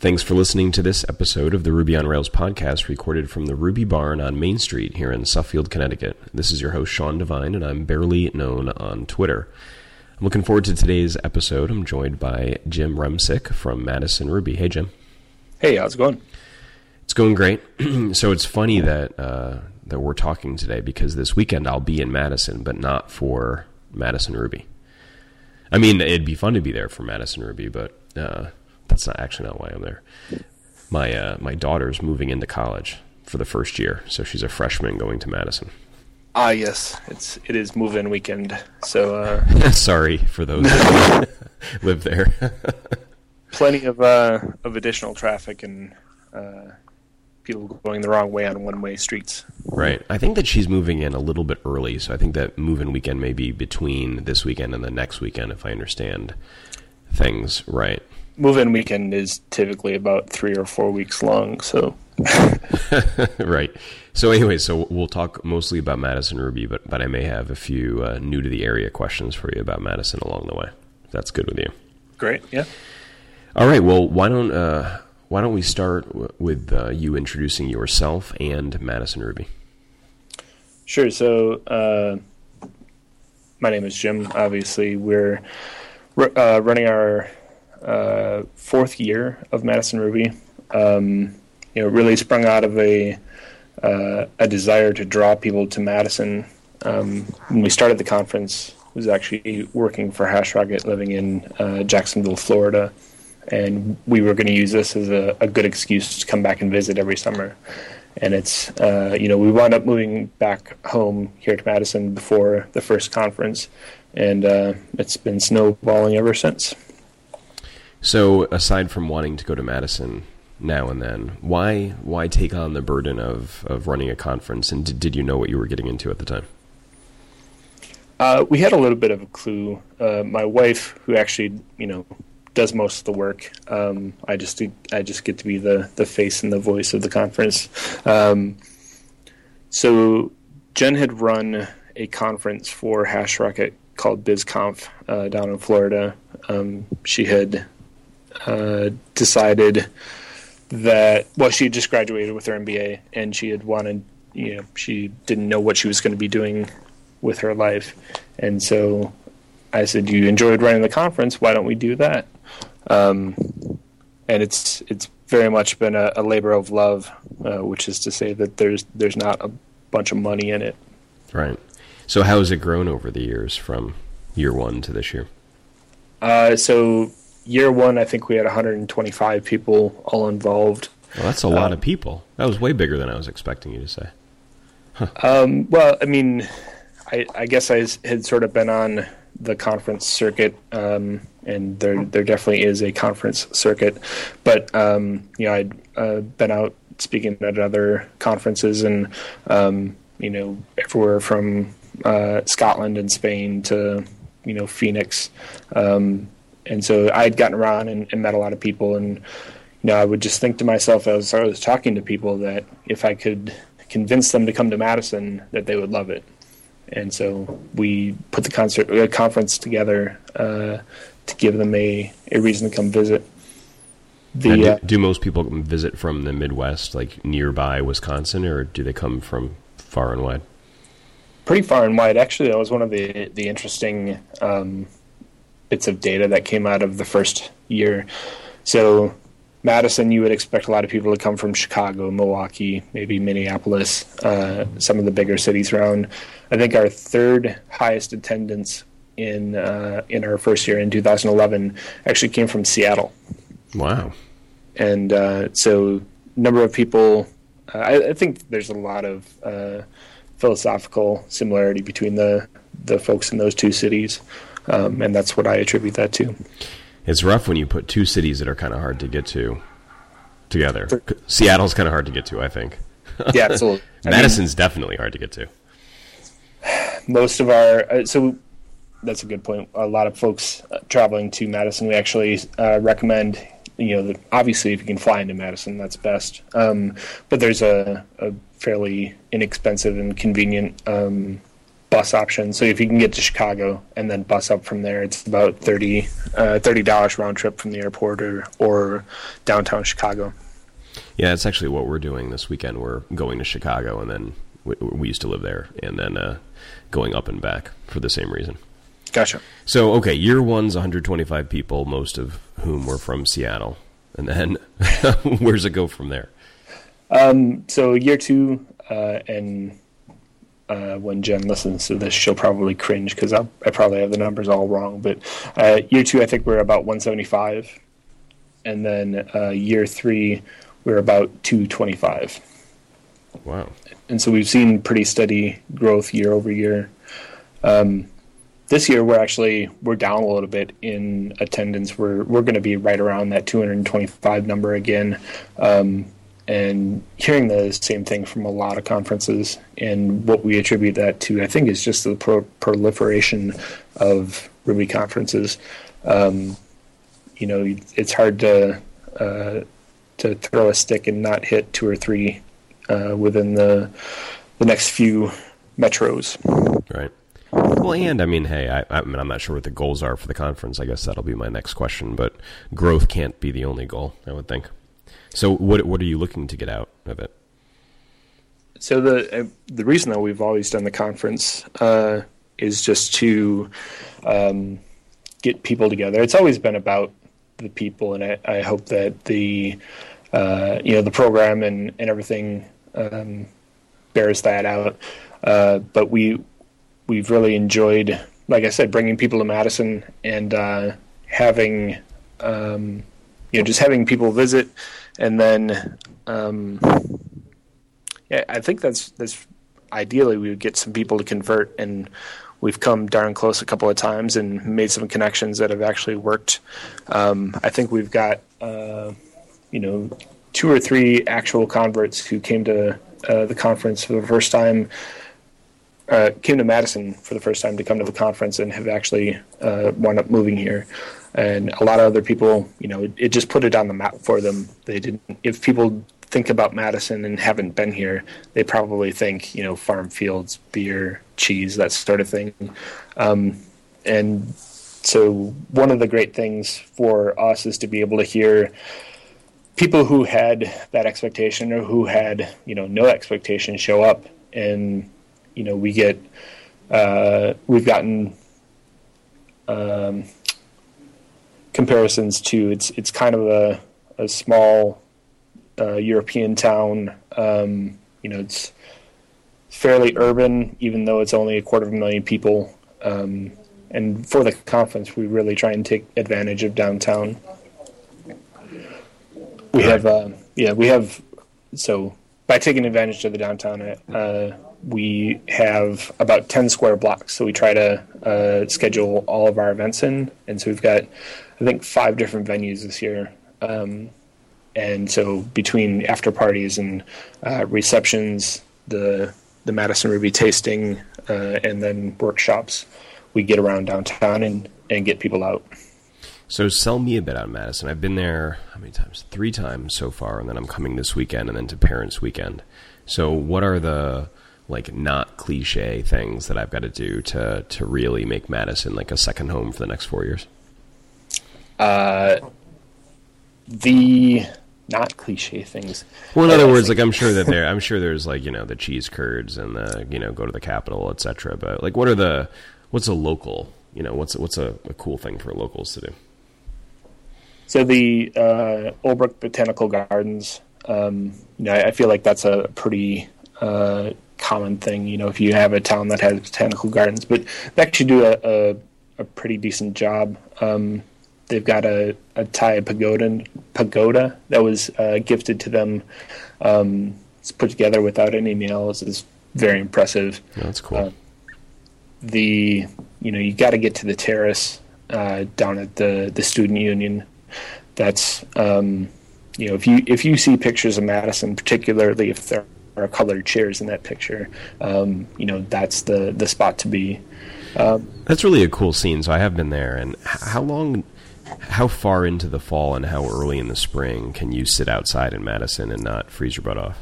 Thanks for listening to this episode of the Ruby on Rails podcast, recorded from the Ruby Barn on Main Street here in Suffield, Connecticut. This is your host, Sean Devine, and I'm barely known on Twitter. I'm looking forward to today's episode. I'm joined by Jim Remsik from Madison Ruby. Hey, Jim. Hey, how's it going? It's going great. so it's funny that uh, that we're talking today because this weekend I'll be in Madison, but not for Madison Ruby. I mean, it'd be fun to be there for Madison Ruby, but uh, that's not actually not why I'm there. My uh, my daughter's moving into college for the first year, so she's a freshman going to Madison. Ah, yes, it's it is move-in weekend. So uh, sorry for those that live there. plenty of uh, of additional traffic and uh, people going the wrong way on one-way streets. Right. I think that she's moving in a little bit early, so I think that move-in weekend may be between this weekend and the next weekend, if I understand things right move-in weekend is typically about three or four weeks long. So, right. So anyway, so we'll talk mostly about Madison Ruby, but but I may have a few uh, new to the area questions for you about Madison along the way. If that's good with you. Great. Yeah. All right. Well, why don't uh, why don't we start w- with uh, you introducing yourself and Madison Ruby? Sure. So, uh, my name is Jim. Obviously, we're uh, running our uh, fourth year of Madison Ruby. Um, you know, really sprung out of a uh, a desire to draw people to Madison. Um, when we started the conference, I was actually working for HashRocket, living in uh, Jacksonville, Florida, and we were going to use this as a, a, good excuse to come back and visit every summer. And it's uh, you know we wound up moving back home here to Madison before the first conference, and uh, it's been snowballing ever since. So, aside from wanting to go to Madison now and then, why why take on the burden of, of running a conference? And did, did you know what you were getting into at the time? Uh, we had a little bit of a clue. Uh, my wife, who actually you know does most of the work, um, I just I just get to be the the face and the voice of the conference. Um, so Jen had run a conference for HashRocket called BizConf uh, down in Florida. Um, she had uh, decided that well, she had just graduated with her MBA and she had wanted, you know, she didn't know what she was going to be doing with her life, and so I said, "You enjoyed running the conference. Why don't we do that?" Um, and it's it's very much been a, a labor of love, uh, which is to say that there's there's not a bunch of money in it. Right. So how has it grown over the years from year one to this year? Uh, so year one, I think we had 125 people all involved. Well, that's a lot of people. That was way bigger than I was expecting you to say. Huh. Um, well, I mean, I, I, guess I had sort of been on the conference circuit, um, and there there definitely is a conference circuit. But um, you know, I'd uh, been out speaking at other conferences, and um, you know, everywhere from uh, Scotland and Spain to you know Phoenix. Um, and so I had gotten around and, and, met a lot of people, and you know, I would just think to myself as I was talking to people that if I could convince them to come to Madison, that they would love it. And so we put the concert uh, conference together uh, to give them a, a reason to come visit. The, do, uh, do most people visit from the Midwest, like nearby Wisconsin, or do they come from far and wide? Pretty far and wide. Actually, that was one of the the interesting um, bits of data that came out of the first year. So Madison, you would expect a lot of people to come from Chicago, Milwaukee, maybe Minneapolis, uh, some of the bigger cities around. I think our third highest attendance in uh, in our first year in 2011 actually came from Seattle. Wow! And uh, so, number of people. Uh, I, I, think there's a lot of uh, philosophical similarity between the the folks in those two cities um, and that's what I attribute that to. It's rough when you put two cities that are kind of hard to get to together. Seattle's kind of hard to get to, I think. Yeah, absolutely. Madison's mean, definitely hard to get to. Most of our uh, so that's a good point. A lot of folks uh, traveling to Madison, we actually uh, recommend. You know, that obviously, if you can fly into Madison, that's best. Um, but there's a, a, fairly inexpensive and convenient um, bus option. So if you can get to Chicago and then bus up from there, it's about 30 uh, dollars round trip from the airport or or downtown Chicago. Yeah, that's actually what we're doing this weekend. We're going to Chicago, and then we, we used to live there, and then uh, going up and back for the same reason. Gotcha. So, okay, year one's 125 people, most of whom were from Seattle, and then where's it go from there? Um, so year two, uh, and uh, when Jen listens to this, she'll probably cringe because I probably have the numbers all wrong. But uh, year two, I think we're about 175, and then uh, year three, we're about 225. Wow! And so we've seen pretty steady growth year over year. Um, this year we're actually we're down a little bit in attendance. We're we're going to be right around that 225 number again. Um, and hearing the same thing from a lot of conferences and what we attribute that to, I think, is just the pro- proliferation of Ruby conferences. Um, you know, it's hard to uh, to throw a stick and not hit two or three uh, within the the next few metros. Right. Well, and I mean, hey, I, I mean, I'm not sure what the goals are for the conference. I guess that'll be my next question. But growth can't be the only goal. I would think. So, what what are you looking to get out of it? So the uh, the reason that we've always done the conference uh, is just to um, get people together. It's always been about the people, and I, I hope that the uh, you know the program and and everything um, bears that out. Uh, but we we've really enjoyed, like I said, bringing people to Madison and uh, having um, you know just having people visit and then um, yeah, I think that's that's ideally we would get some people to convert, and we've come darn close a couple of times and made some connections that have actually worked. Um, I think we've got uh, you know two or three actual converts who came to uh, the conference for the first time. Uh, came to Madison for the first time to come to the conference and have actually uh, wound up moving here and a lot of other people, you know, it, it, just put it on the map for them. They didn't. If people think about Madison and haven't been here, they probably think, you know, farm fields, beer, cheese, that sort of thing. Um, and so, one of the great things for us is to be able to hear people who had that expectation or who had, you know, no expectation show up, and you know, we get, uh, we've gotten. Um, comparisons to it's it's kind of a, a small uh, European town. Um, you know, it's fairly urban, even though it's only a quarter of a million people. Um, and for the conference, we really try and take advantage of downtown. We have, uh, yeah, we have. So by taking advantage of the downtown, uh, we have about ten square blocks. So we try to uh, schedule all of our events in, and so we've got I think five different venues this year. Um, and so between after parties and uh, receptions, the the Madison Ruby tasting, uh, and then workshops, we get around downtown and, and get people out. So sell me a bit on Madison. I've been there how many times? Three times so far, and then I'm coming this weekend, and then to Parents Weekend. So what are the like not cliche things that I've got to do to to really make Madison like a second home for the next four years? Uh, the not cliche things. Well, in other words, like I'm sure that there, I'm sure there's like you know the cheese curds and the you know go to the capital, etc. But like, what are the what's a local? You know, what's what's a, a cool thing for locals to do? So the uh, Olbrich Botanical Gardens. Um, you know, I, I, feel like that's a pretty uh, common thing. You know, if you have a town that has botanical gardens, but they actually do a, a, a pretty decent job. Um, They've got a, a Thai pagoda, pagoda that was uh, gifted to them. Um, it's put together without any nails. is very impressive. Yeah, that's cool. Uh, the you know you got to get to the terrace uh, down at the the student union. That's um, you know if you if you see pictures of Madison, particularly if there are colored chairs in that picture, um, you know that's the the spot to be. Um, that's really a cool scene. So I have been there. And how long how far into the fall and how early in the spring can you sit outside in Madison and not freeze your butt off?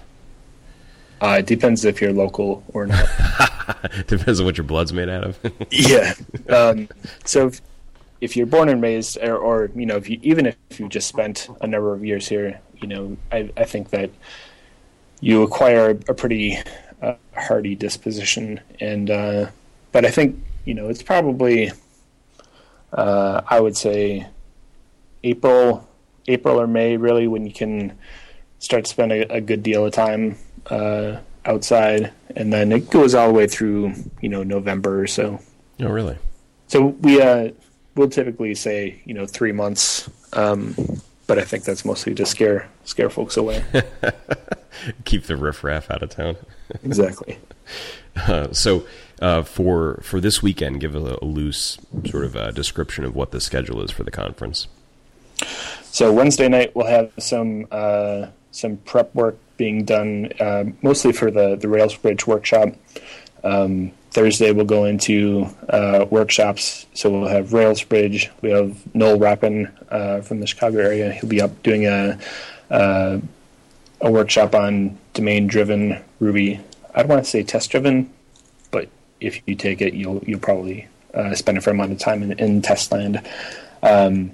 Uh, it depends if you're local or not. Depends on what your blood's made out of. yeah. Um, so if, if you're born and raised, or, or you know, if you, even if you just spent a number of years here, you know, I, I think that you acquire a pretty uh, hardy disposition, and uh, but I think you know it's probably uh, I would say April, April or May, really, when you can start to spend a, a good deal of time uh, outside, and then it goes all the way through you know November or so. oh, really? So we uh, will typically say you know three months, um, but I think that's mostly to scare scare folks away. Keep the riffraff out of town. exactly. Uh, so uh, for for this weekend, give a, a loose sort of uh, description of what the schedule is for the conference. So Wednesday night we'll have some uh, some prep work being done, uh, mostly for the the Rails Bridge workshop. Um, Thursday we'll go into uh, workshops. So we'll have Rails Bridge. We have Noel Rappin uh, from the Chicago area. He'll be up doing a uh, a workshop on domain driven Ruby. I don't want to say test driven, but if you take it, you'll you'll probably uh, spend a fair amount of time in, in test land. Um,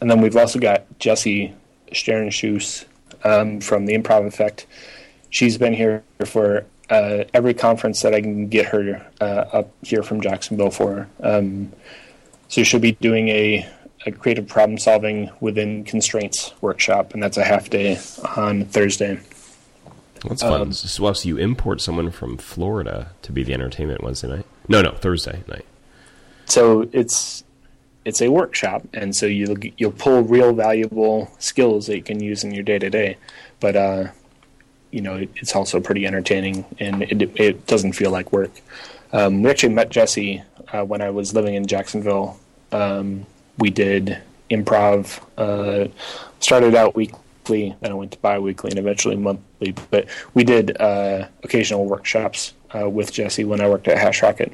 and then we've also got Jessie Shternshus um, from the Improv Effect. She's been here for uh, every conference that I can get her uh, up here from Jacksonville for. Um, so she'll be doing a, a creative problem solving within constraints workshop, and that's a half day on Thursday. That's fun. so, well, so you import someone from Florida to be the entertainment Wednesday night? No, no, Thursday night. So it's it's a workshop, and so you'll you'll pull real valuable skills that you can use in your day to day. But uh, you know, it, it's also pretty entertaining, and it it doesn't feel like work. Um, we actually met Jessie uh, when I was living in Jacksonville. Um, we did improv. Uh, started out weekly, then I went to bi-weekly, and eventually monthly. But we did uh, occasional workshops uh, with Jessie when I worked at Hash Rocket.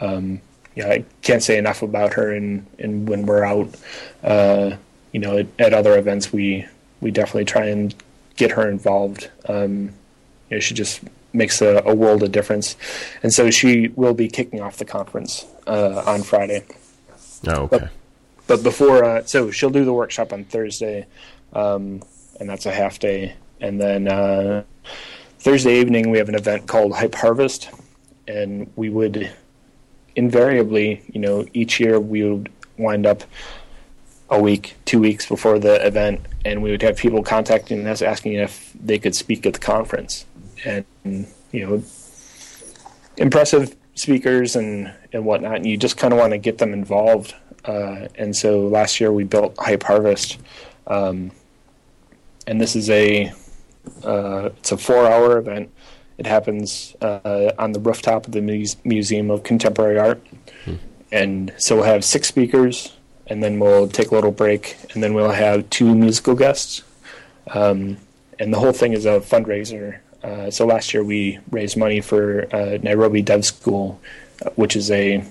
Um, yeah, I can't say enough about her. And, and when we're out, uh, you know, at, at, other events, we we definitely try and get her involved. Um, you know, she just makes a, a, world of difference. And so she will be kicking off the conference uh, on Friday. Oh, okay. But, but before, uh, so she'll do the workshop on Thursday, um, and that's a half day. And then uh, Thursday evening, we have an event called Hype Harvest, and we would invariably, you know, each year we would wind up a week, two weeks before the event, and we would have people contacting us asking if they could speak at the conference. And, you know, impressive speakers and, and whatnot, and you just kind of want to get them involved. Uh, and so last year we built Hype Harvest. Um, and this is a uh, it's a four hour event it happens uh, on the rooftop of the Muse- Museum of Contemporary Art. Hmm. And so we'll have six speakers, and then we'll take a little break, and then we'll have two musical guests. Um, and the whole thing is a fundraiser. Uh, so last year we raised money for uh, Nairobi Dev School, uh, which is a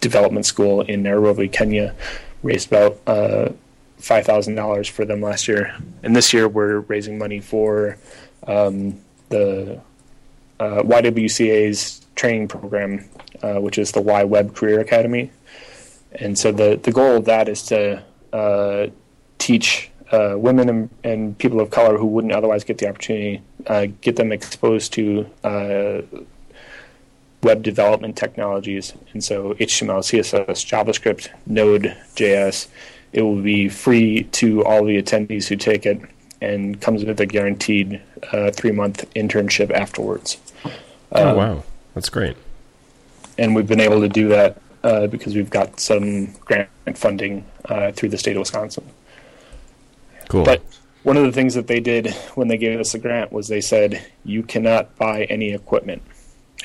development school in Nairobi, Kenya. Raised about uh, $5,000 for them last year. And this year we're raising money for um, the uh, YWCA's training program, uh, which is the Y Web Career Academy. And so the, the goal of that is to uh, teach uh, women and, and, people of color who wouldn't otherwise get the opportunity, uh, get them exposed to uh, web development technologies. And so HTML, CSS, JavaScript, Node, JS. It will be free to all the attendees who take it and comes with a guaranteed three month internship afterwards. Oh um, wow, that's great. And we've been able to do that uh, because we've got some grant funding uh, through the state of Wisconsin. Cool. But one of the things that they did when they gave us a grant was they said you cannot buy any equipment,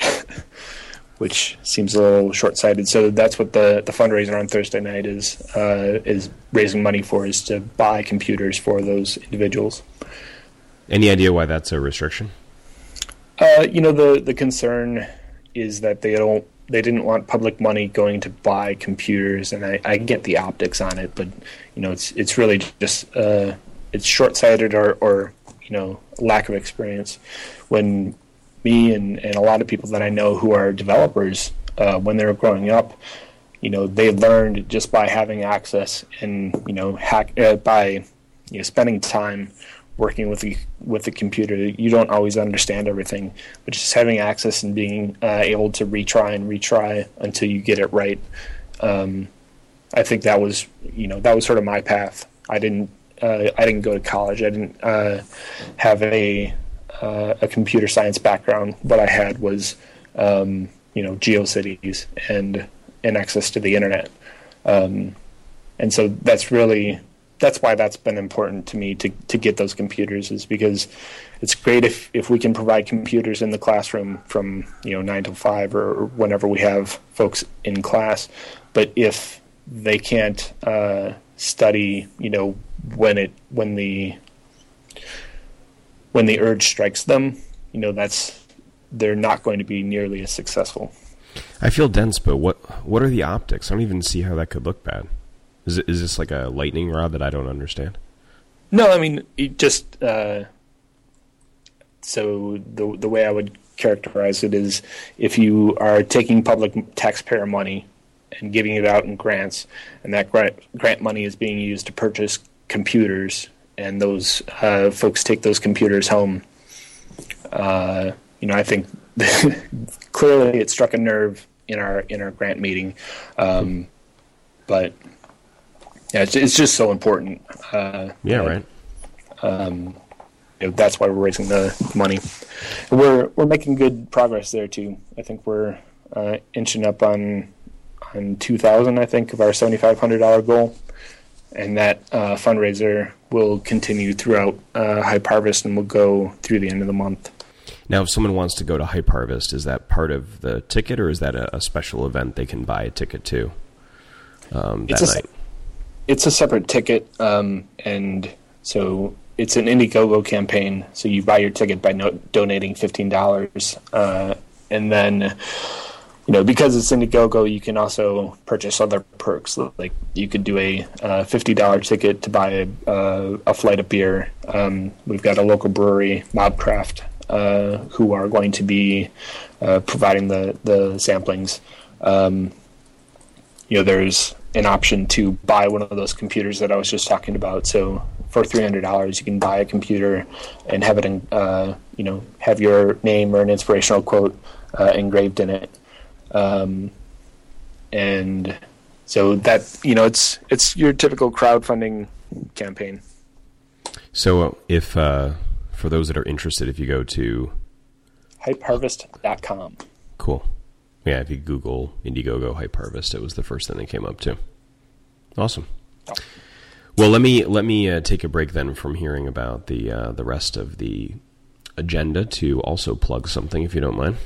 which seems a little short-sighted. So that's what the, the fundraiser on Thursday night is uh, is raising money for is to buy computers for those individuals. Any idea why that's a restriction? Uh, you know, the the concern is that they don't they didn't want public money going to buy computers, and I, I get the optics on it, but you know, it's it's really just uh, it's short sighted or or you know lack of experience. When me and, and a lot of people that I know who are developers, uh, when they were growing up, you know, they learned just by having access and you know hack uh, by you know spending time working with the with the computer. You don't always understand everything, but just having access and being uh, able to retry and retry until you get it right. Um, I think that was you know that was sort of my path. I didn't uh, I didn't go to college. I didn't uh, have a uh, a computer science background. What I had was um, you know GeoCities and and access to the internet. Um, and so that's really that's why that's been important to me to, to get those computers is because it's great if, if we can provide computers in the classroom from you know nine to five or whenever we have folks in class, but if they can't uh, study, you know when it when the when the urge strikes them, you know that's they're not going to be nearly as successful. I feel dense, but what what are the optics? I don't even see how that could look bad. Is it, is this like a lightning rod that I don't understand? No, I mean it just uh, so the the way I would characterize it is if you are taking public taxpayer money and giving it out in grants, and that grant grant money is being used to purchase computers, and those uh, folks take those computers home. Uh, you know, I think clearly it struck a nerve in our in our grant meeting, um, but yeah, it's, it's just so important. Uh, yeah, right. Um, you know, that's why we're raising the money. we're we're making good progress there too. I think we're uh, inching up on on two thousand. I think of our seventy five hundred dollar goal, and that uh, fundraiser will continue throughout uh, Hype Harvest and will go through the end of the month. Now, if someone wants to go to Hype Harvest, is that part of the ticket, or is that a, a special event they can buy a ticket to um, that it's night? it's a separate ticket, um, and so it's an Indiegogo campaign. So you buy your ticket by no- donating fifteen dollars, uh, and then you know because it's Indiegogo, you can also purchase other perks. Like you could do a uh, fifty dollar ticket to buy a, uh, a flight of beer. Um, we've got a local brewery, Mobcraft, uh, who are going to be uh, providing the the samplings. Um, you know, there's an option to buy one of those computers that I was just talking about. So for three hundred dollars, you can buy a computer and have it, in, uh, you know, have your name or an inspirational quote uh, engraved in it. Um, and so that you know, it's it's your typical crowdfunding campaign. So uh, if uh, for those that are interested, if you go to hypeharvest.com. Cool. Yeah, if you Google Indiegogo Hype Harvest, it was the first thing that came up too. Awesome. Oh. Well, let me let me uh, take a break then from hearing about the uh, the rest of the agenda to also plug something, if you don't mind.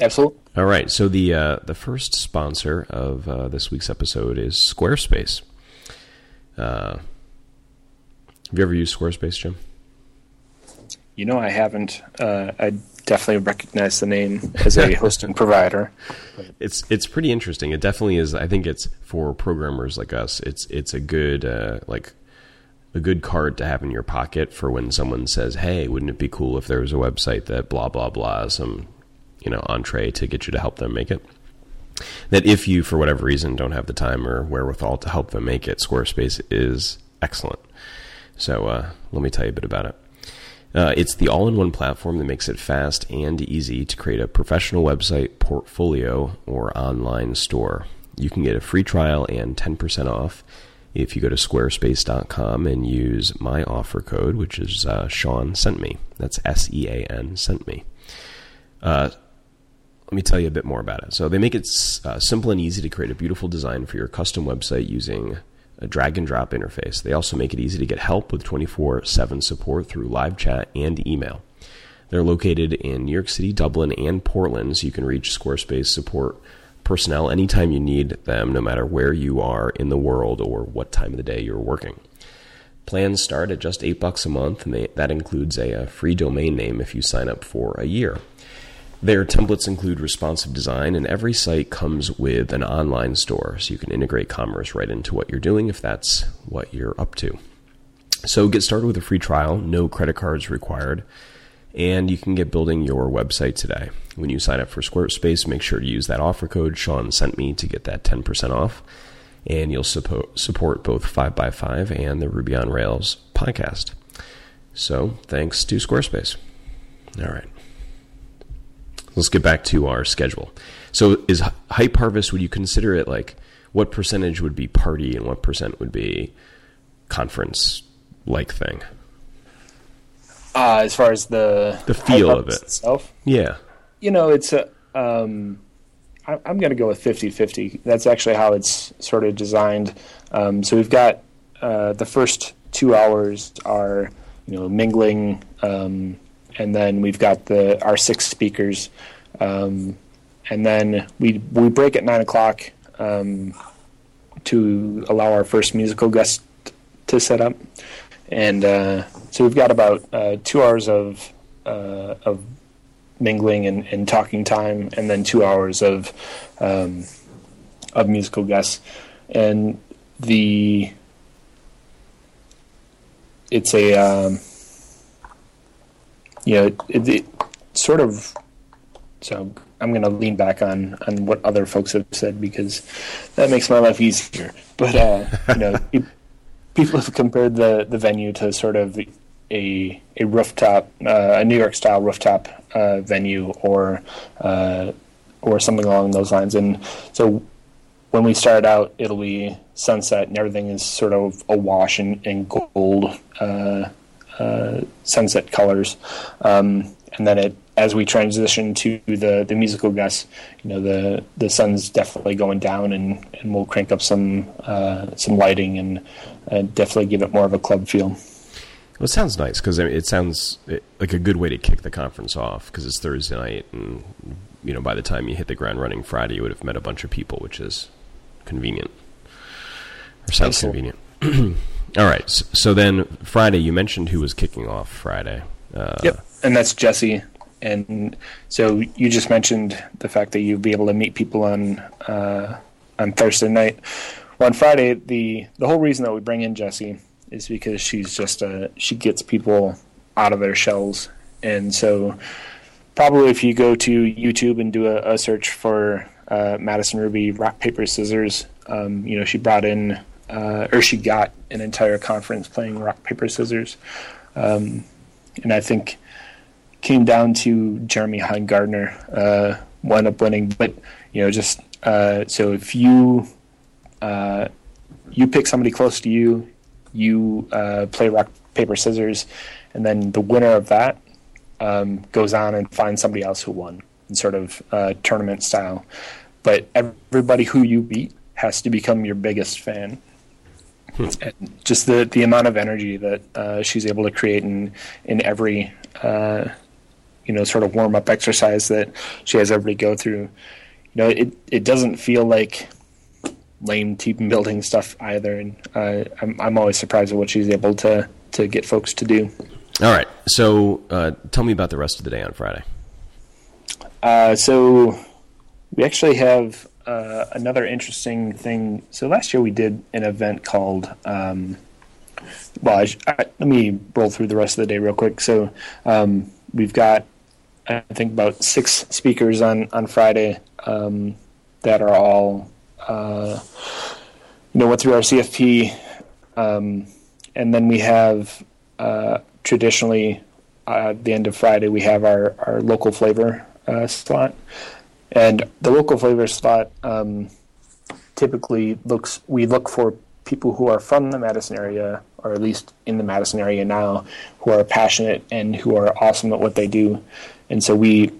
Absolutely. All right. So the uh, the first sponsor of uh, this week's episode is Squarespace. Uh, have you ever used Squarespace, Jim? You know, I haven't. Uh, I definitely recognize the name as a hosting provider. It's it's pretty interesting. It definitely is. I think it's for programmers like us. It's it's a good uh, like a good card to have in your pocket for when someone says, "Hey, wouldn't it be cool if there was a website that blah blah blah some you know entree to get you to help them make it." That if you for whatever reason don't have the time or wherewithal to help them make it, Squarespace is excellent. So uh, let me tell you a bit about it. Uh, it's the all in one platform that makes it fast and easy to create a professional website, portfolio, or online store. You can get a free trial and 10% off if you go to squarespace.com and use my offer code, which is uh, Sean sent me. That's S E A N sent me. Uh, let me tell you a bit more about it. So they make it uh, simple and easy to create a beautiful design for your custom website using a drag and drop interface. They also make it easy to get help with 24 7 support through live chat and email. They're located in New York City, Dublin, and Portland, so you can reach Squarespace support personnel anytime you need them, no matter where you are in the world or what time of the day you're working. Plans start at just 8 bucks a month, and they, that includes a, a free domain name if you sign up for a year. Their templates include responsive design, and every site comes with an online store, so you can integrate commerce right into what you're doing if that's what you're up to. So get started with a free trial, no credit cards required, and you can get building your website today. When you sign up for Squarespace, make sure to use that offer code Sean sent me to get that 10% off, and you'll support, both 5by5 and the Ruby on Rails podcast. So thanks to Squarespace. All right. Let's get back to our schedule. So is Hype Harvest, would you consider it like what percentage would be party and what percent would be conference like thing? Uh, as far as the The feel of it. itself, Yeah. you know, it's a. Um, I, I'm going to go with 50-50. That's actually how it's sort of designed. Um, so we've got uh, the first two hours are you know mingling, um, and then we've got the our six speakers, um, and then we we break at nine o'clock um, to allow our first musical guest to set up, and uh, so we've got about uh, two hours of uh, of mingling and, and talking time, and then two hours of um, of musical guests, and the it's a um, you know it, it, sort of so I'm going to lean back on on what other folks have said because that makes my life easier. But uh, you know, pe- people have compared the the venue to sort of a a rooftop, uh, a New York style rooftop uh, venue, or uh, or something along those lines. And so when we start out, it'll be sunset, and everything is sort of awash in, in gold uh, uh, sunset colors. Um, and then it, as we transition to the, the musical guests, you know, the the sun's definitely going down, and, and we'll crank up some uh, some lighting and uh, definitely give it more of a club feel. Well, it sounds nice because I mean, it sounds like a good way to kick the conference off because it's Thursday night, and you know by the time you hit the ground running Friday, you would have met a bunch of people, which is convenient or sounds Excellent. convenient. All right, so then Friday, you mentioned who was kicking off Friday. Uh, Yep, and that's Jessie. And so you just mentioned the fact that you'd be able to meet people on uh, on Thursday night. Well, on Friday, the the whole reason that we bring in Jessie is because she's just a she gets people out of their shells, and so probably if you go to YouTube and do a, a search for uh, Madison Ruby rock paper scissors, um, you know she brought in uh, or she got an entire conference playing rock paper scissors, um, and I think came down to Jeremy Hinegardner uh, wound up winning. But you know, just uh, so if you uh, you pick somebody close to you, you uh, play rock paper scissors, and then the winner of that um, goes on and finds somebody else who won in sort of uh, tournament style. But everybody who you beat has to become your biggest fan. And just the, the amount of energy that uh, she's able to create in in every uh, you know sort of warm up exercise that she has everybody go through. You know, it it doesn't feel like lame team building stuff either, and uh, I'm I'm always surprised at what she's able to to get folks to do. All right, so uh, tell me about the rest of the day on Friday. Uh, so we actually have uh, another interesting thing. So last year we did an event called. Um, well, I, I, let me roll through the rest of the day real quick. So um, we've got, I think, about six speakers on on Friday um, that are all, uh, you know, went through our CFP, um, and then we have uh, traditionally uh, at the end of Friday we have our our local flavor uh, slot, and the local flavor slot um, typically looks we look for people who are from the Madison area or at least in the Madison area now who are passionate and who are awesome at what they do, and so we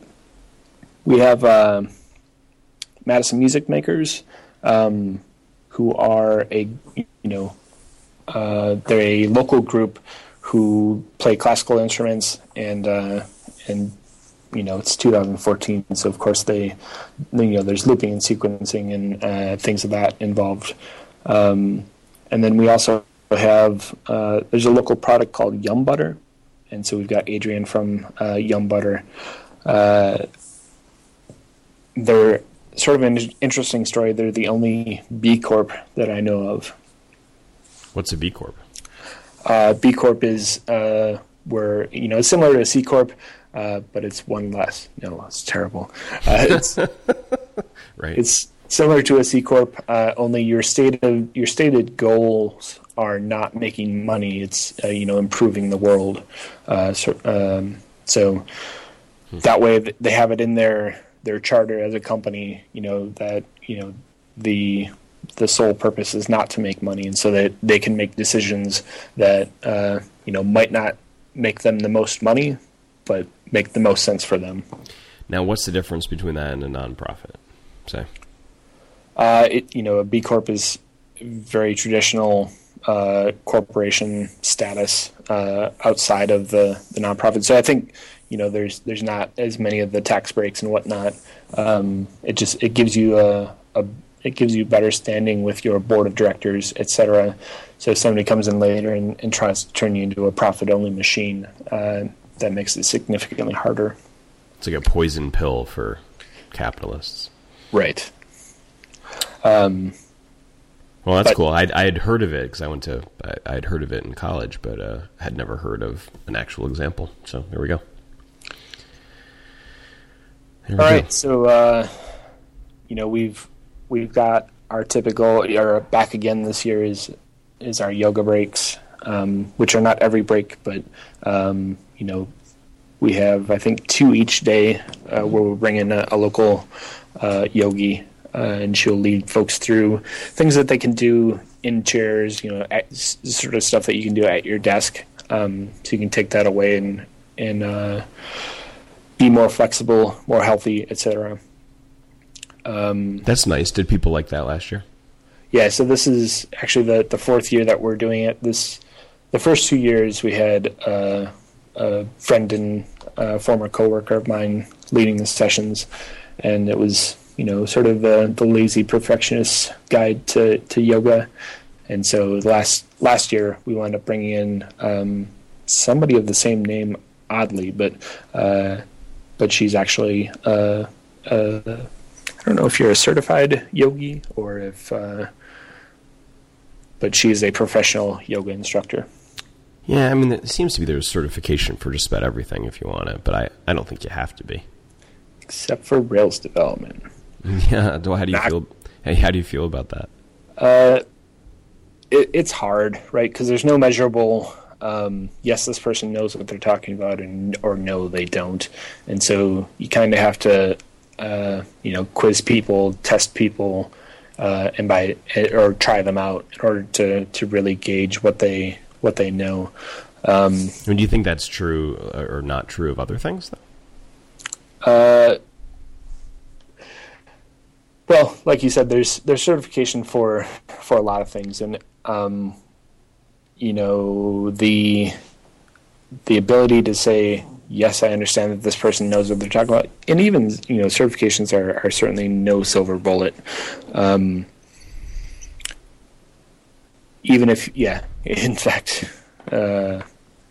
we have uh, Madison music makers um, who are a you know uh, they're a local group who play classical instruments and uh, and you know it's 2014 so of course they you know there's looping and sequencing and uh, things of that involved. Um, and then we also have uh, there's a local product called Yum Butter and so we've got Adrian from uh, Yum Butter. Uh, they're sort of an interesting story. They're the only B Corp that I know of. What's a B Corp? Uh, B Corp is uh, where you know similar to C Corp, uh, but it's one less. No, it's terrible. Uh, it's right. it's similar to a C corp, uh, only your stated your stated goals are not making money. It's uh, you know improving the world. Uh, so, um, so that way they have it in their their charter as a company. You know that you know the the sole purpose is not to make money, and so that they can make decisions that uh, you know might not make them the most money, but make the most sense for them. Now, what's the difference between that and a nonprofit? Say. Uh, it, you know, a B Corp is very traditional uh, corporation status uh, outside of the, the nonprofit. So I think you know there's there's not as many of the tax breaks and whatnot. Um, it just it gives you a, a it gives you better standing with your board of directors, et cetera. So if somebody comes in later and, and tries to turn you into a profit only machine, uh, that makes it significantly harder. It's like a poison pill for capitalists. Right. Um, Well, that's But- cool. I I had heard of it because I went to I, had heard of it in college, but uh, had never heard of an actual example. So there we go. There we All go. right, so uh, you know we've we've got our typical our back again this year is is our yoga breaks, um, which are not every break, but um, you know we have I think two each day uh, where we'll bring in a, a local uh, yogi uh, and she'll lead folks through things that they can do in chairs, you know, at, sort of stuff that you can do at your desk. Um, so you can take that away and and uh, be more flexible, more healthy, etc. Um, That's nice. Did people like that last year? yeah, so this is actually the the fourth year that we're doing it. This the first two years we had uh, a friend and uh, former coworker of mine leading the sessions, and it was you know sort of the, the lazy perfectionist guide to, to yoga. And so last last year we wound up bringing in um, somebody of the same name, oddly, but uh, but she's actually uh, uh, I don't know if you're a certified yogi or if, uh, but she's a professional yoga instructor. Yeah, I mean, it seems to be there's certification for just about everything if you want it, but I, I don't think you have to be. except for Rails development. Yeah. How do you Not- feel? Hey, how do you feel about that? Uh, it, it's hard, right? Because there's no measurable. Um, yes, this person knows what they're talking about, and or no, they don't. And so you kind of have to, uh, you know, quiz people, test people, uh, and by or try them out in order to to really gauge what they what they know. Um, I mean, do you think that's true uh, or not true of other things? Though? Uh, well, like you said, there's there's certification for for a lot of things, and um, you know the the ability to say yes, I understand that this person knows what they're talking about, and even you know certifications are are certainly no silver bullet. Um, even if, yeah, in fact, uh,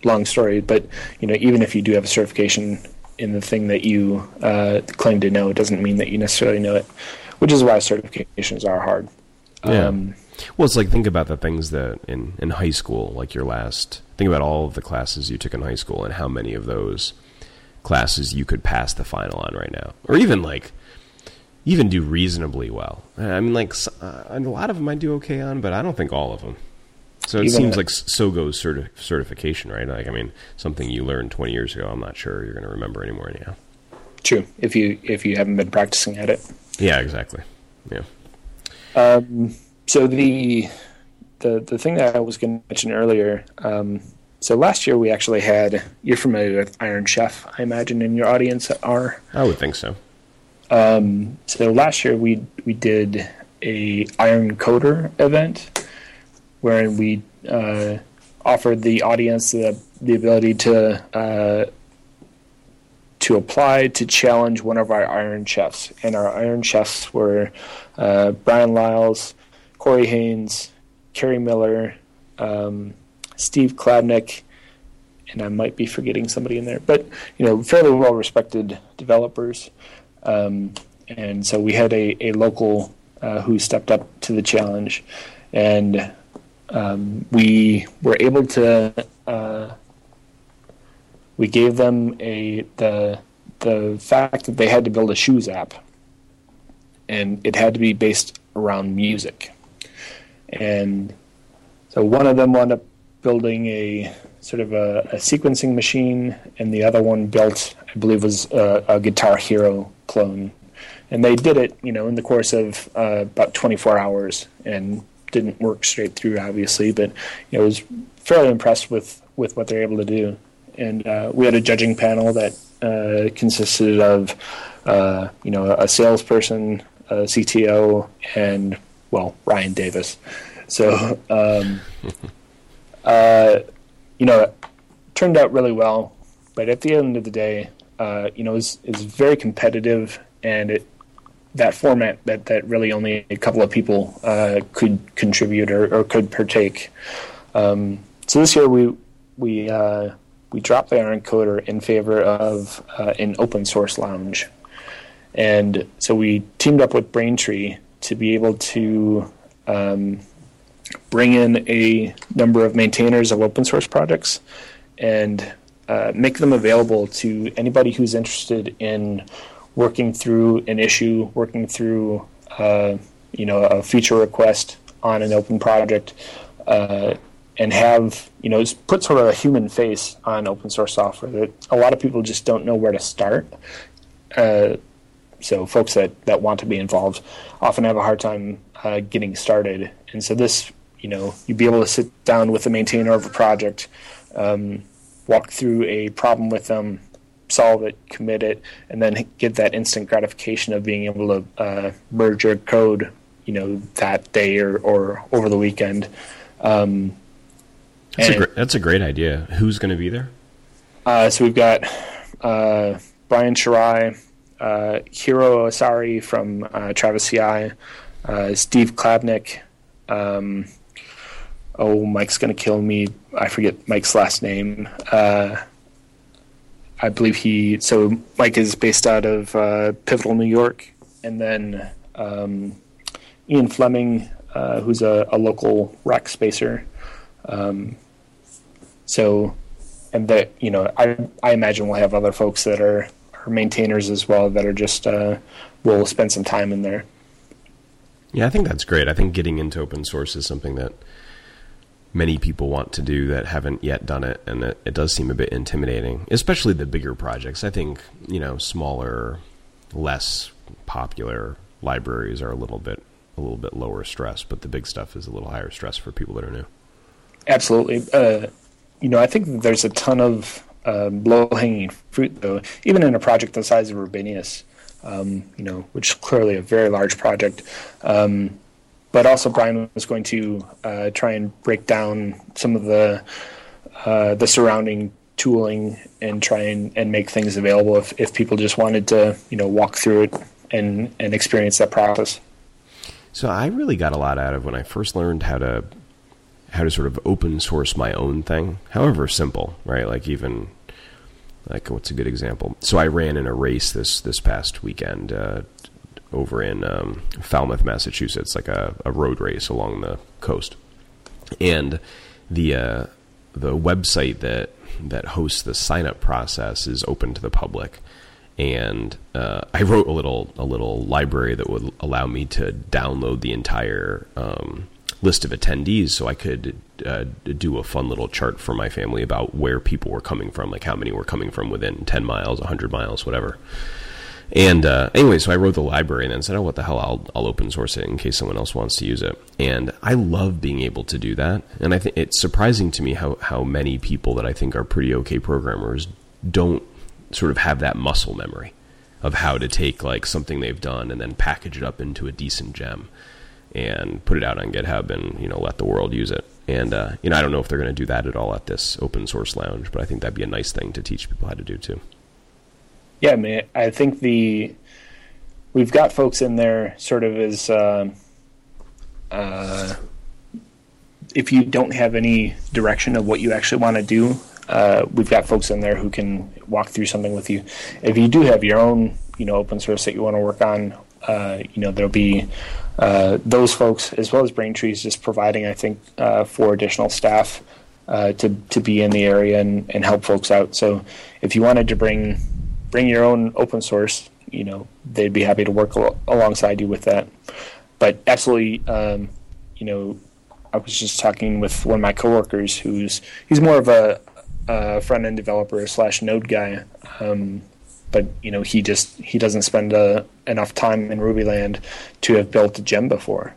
long story, but you know, even if you do have a certification in the thing that you uh, claim to know, it doesn't mean that you necessarily know it, which is why certifications are hard. Yeah. Um, Well, it's like think about the things that in in high school, like your last. Think about all of the classes you took in high school and how many of those classes you could pass the final on right now, or even like even do reasonably well. I mean, like uh, a lot of them I do okay on, but I don't think all of them. So it Even seems like s- so goes certi- certification, right? Like, I mean, something you learned 20 years ago, I'm not sure you're going to remember anymore anyhow. true, if you if you haven't been practicing at it. Yeah, exactly. Yeah. Um, so the the the thing that I was going to mention earlier. Um, so last year we actually had. You're familiar with Iron Chef, I imagine, in your audience are. I would think so. Um, so last year we we did a Iron Coder event, wherein we uh, offered the audience the the ability to uh, to apply to challenge one of our Iron Chefs, and our Iron Chefs were uh, Bryan Liles, Corey Haines, Kerri Miller, um, Steve Klabnik, and I might be forgetting somebody in there, but you know, fairly well respected developers. Um, and so we had a, a local uh, who stepped up to the challenge. And um, we were able to uh, we gave them a the the fact that they had to build a shoes app, and it had to be based around music, and so one of them wound up building a sort of a, a sequencing machine, and the other one built, I believe, was a, a Guitar Hero clone, and they did it, you know, in the course of uh, about 24 hours, and didn't work straight through, obviously, but you know, I was fairly impressed with with what they're able to do and uh, we had a judging panel that uh, consisted of uh, you know a salesperson, a CTO, and well Ryan Davis. So um, uh, you know, it turned out really well. But at the end of the day, uh, you know, it's it's very competitive, and it that format that, that really only a couple of people uh, could contribute or, or could partake. Um, so this year we we uh, we dropped the Iron Coder in favor of uh, an open source lounge. And so we teamed up with Braintree to be able to um, bring in a number of maintainers of open source projects and uh, make them available to anybody who's interested in working through an issue, working through uh, you know a feature request on an open project, uh, and have you know put sort of a human face on open source software that a lot of people just don't know where to start. Uh, so folks that, that want to be involved often have a hard time uh, getting started, and so this you know you'd be able to sit down with the maintainer of a project, um, walk through a problem with them, solve it, commit it, and then get that instant gratification of being able to uh, merge your code, you know, that day or, or over the weekend. Um, that's, a, that's a great idea. Who's going to be there? Uh, so we've got uh, Brian Shirai, uh, Hiro Asari from uh, Travis CI, uh, Steve Klabnik. Um, oh, Mike's going to kill me. I forget Mike's last name. Uh, I believe he. So Mike is based out of Pivotal, New York, and then um, Ian Fleming, who's a, a, local rack spacer. Um, so, and that you know, I I imagine we'll have other folks that are are maintainers as well that are just uh, will spend some time in there. Yeah, I think that's great. I think getting into open source is something that many people want to do that haven't yet done it, and it, it does seem a bit intimidating, especially the bigger projects. I think you know smaller, less popular libraries are a little bit a little bit lower stress, but the big stuff is a little higher stress for people that are new. Absolutely. Uh, you know, I think there's a ton of um, low hanging fruit, though, even in a project the size of Rubinius, um, you know, which is clearly a very large project. Um, but also, Brian was going to uh, try and break down some of the uh, the surrounding tooling and try and, and make things available if, if people just wanted to, you know, walk through it and, and experience that process. So I really got a lot out of when I first learned how to how to sort of open source my own thing, however simple, right? Like even like what's a good example? So I ran in a race this this past weekend uh, over in um, Falmouth, Massachusetts, like a, a, road race along the coast, and the uh, the website that that hosts the sign up process is open to the public. And uh, I wrote a little a little library that would allow me to download the entire um, list of attendees so I could uh, do a fun little chart for my family about where people were coming from, like how many were coming from within 10 miles, 100 miles, whatever. And uh, anyway, so I wrote the library and then said, "Oh, what the hell? I'll I'll open source it in case someone else wants to use it." And I love being able to do that. And I think it's surprising to me how how many people that I think are pretty okay programmers don't sort of have that muscle memory of how to take like something they've done and then package it up into a decent gem and put it out on GitHub and you know let the world use it. And uh, you know I don't know if they're going to do that at all at this open source lounge, but I think that'd be a nice thing to teach people how to do too. Yeah, I mean, I think the we've got folks in there sort of as uh, uh, if you don't have any direction of what you actually want to do, uh, we've got folks in there who can walk through something with you. If you do have your own, you know, open source that you want to work on, uh, you know there'll be uh, those folks as well as Braintree's just providing, I think, uh, four additional staff to to be in the area and, and help folks out. So if you wanted to bring bring your own open source, you know they'd be happy to work al- alongside you with that. But absolutely, um, you know, I was just talking with one of my coworkers who's he's more of a, a front end developer slash Node guy. Um, but you know he just he doesn't spend uh, enough time in Rubyland to have built a gem before,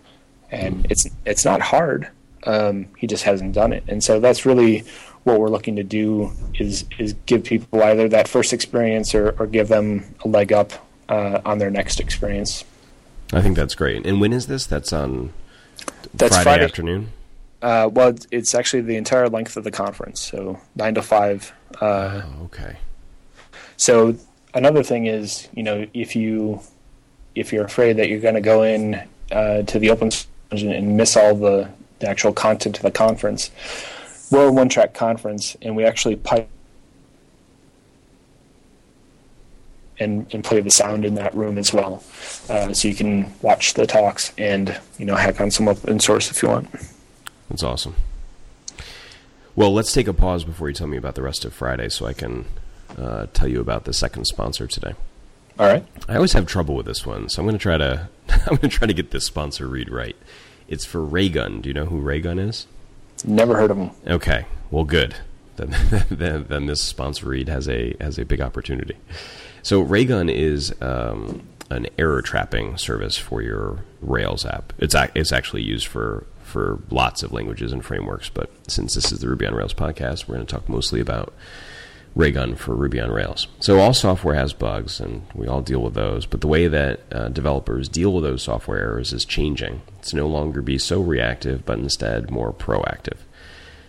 and it's it's not hard. Um, he just hasn't done it, and so that's really what we're looking to do is is give people either that first experience or, or give them a leg up uh, on their next experience. I think that's great. And when is this? That's on That's Friday, Friday. afternoon. Uh, well, it's- actually the entire length of the conference, so nine to five. Uh, Oh, okay. So another thing is, you know, if you if you're afraid that you're going to go in uh, to the open source and miss all the, the actual content of the conference, we're a one track conference, and we actually pipe and and play the sound in that room as well, uh, so you can watch the talks and you know hack on some open source if you want. That's awesome. Well, let's take a pause before you tell me about the rest of Friday so I can uh, tell you about the second sponsor today. All right. I always have trouble with this one, so I'm going to try to I'm going to try to get this sponsor read right. It's for Raygun. Do you know who Raygun is? Never heard of them. Okay, well, good. Then, then, then this sponsor read has a has a big opportunity. So Raygun is um, an error trapping service for your Rails app. It's ac- it's actually used for for lots of languages and frameworks, but since this is the Ruby on Rails podcast, we're going to talk mostly about Raygun for Ruby on Rails. So all software has bugs, and we all deal with those. But the way that uh, developers deal with those software errors is changing. It's no longer be so reactive, but instead more proactive.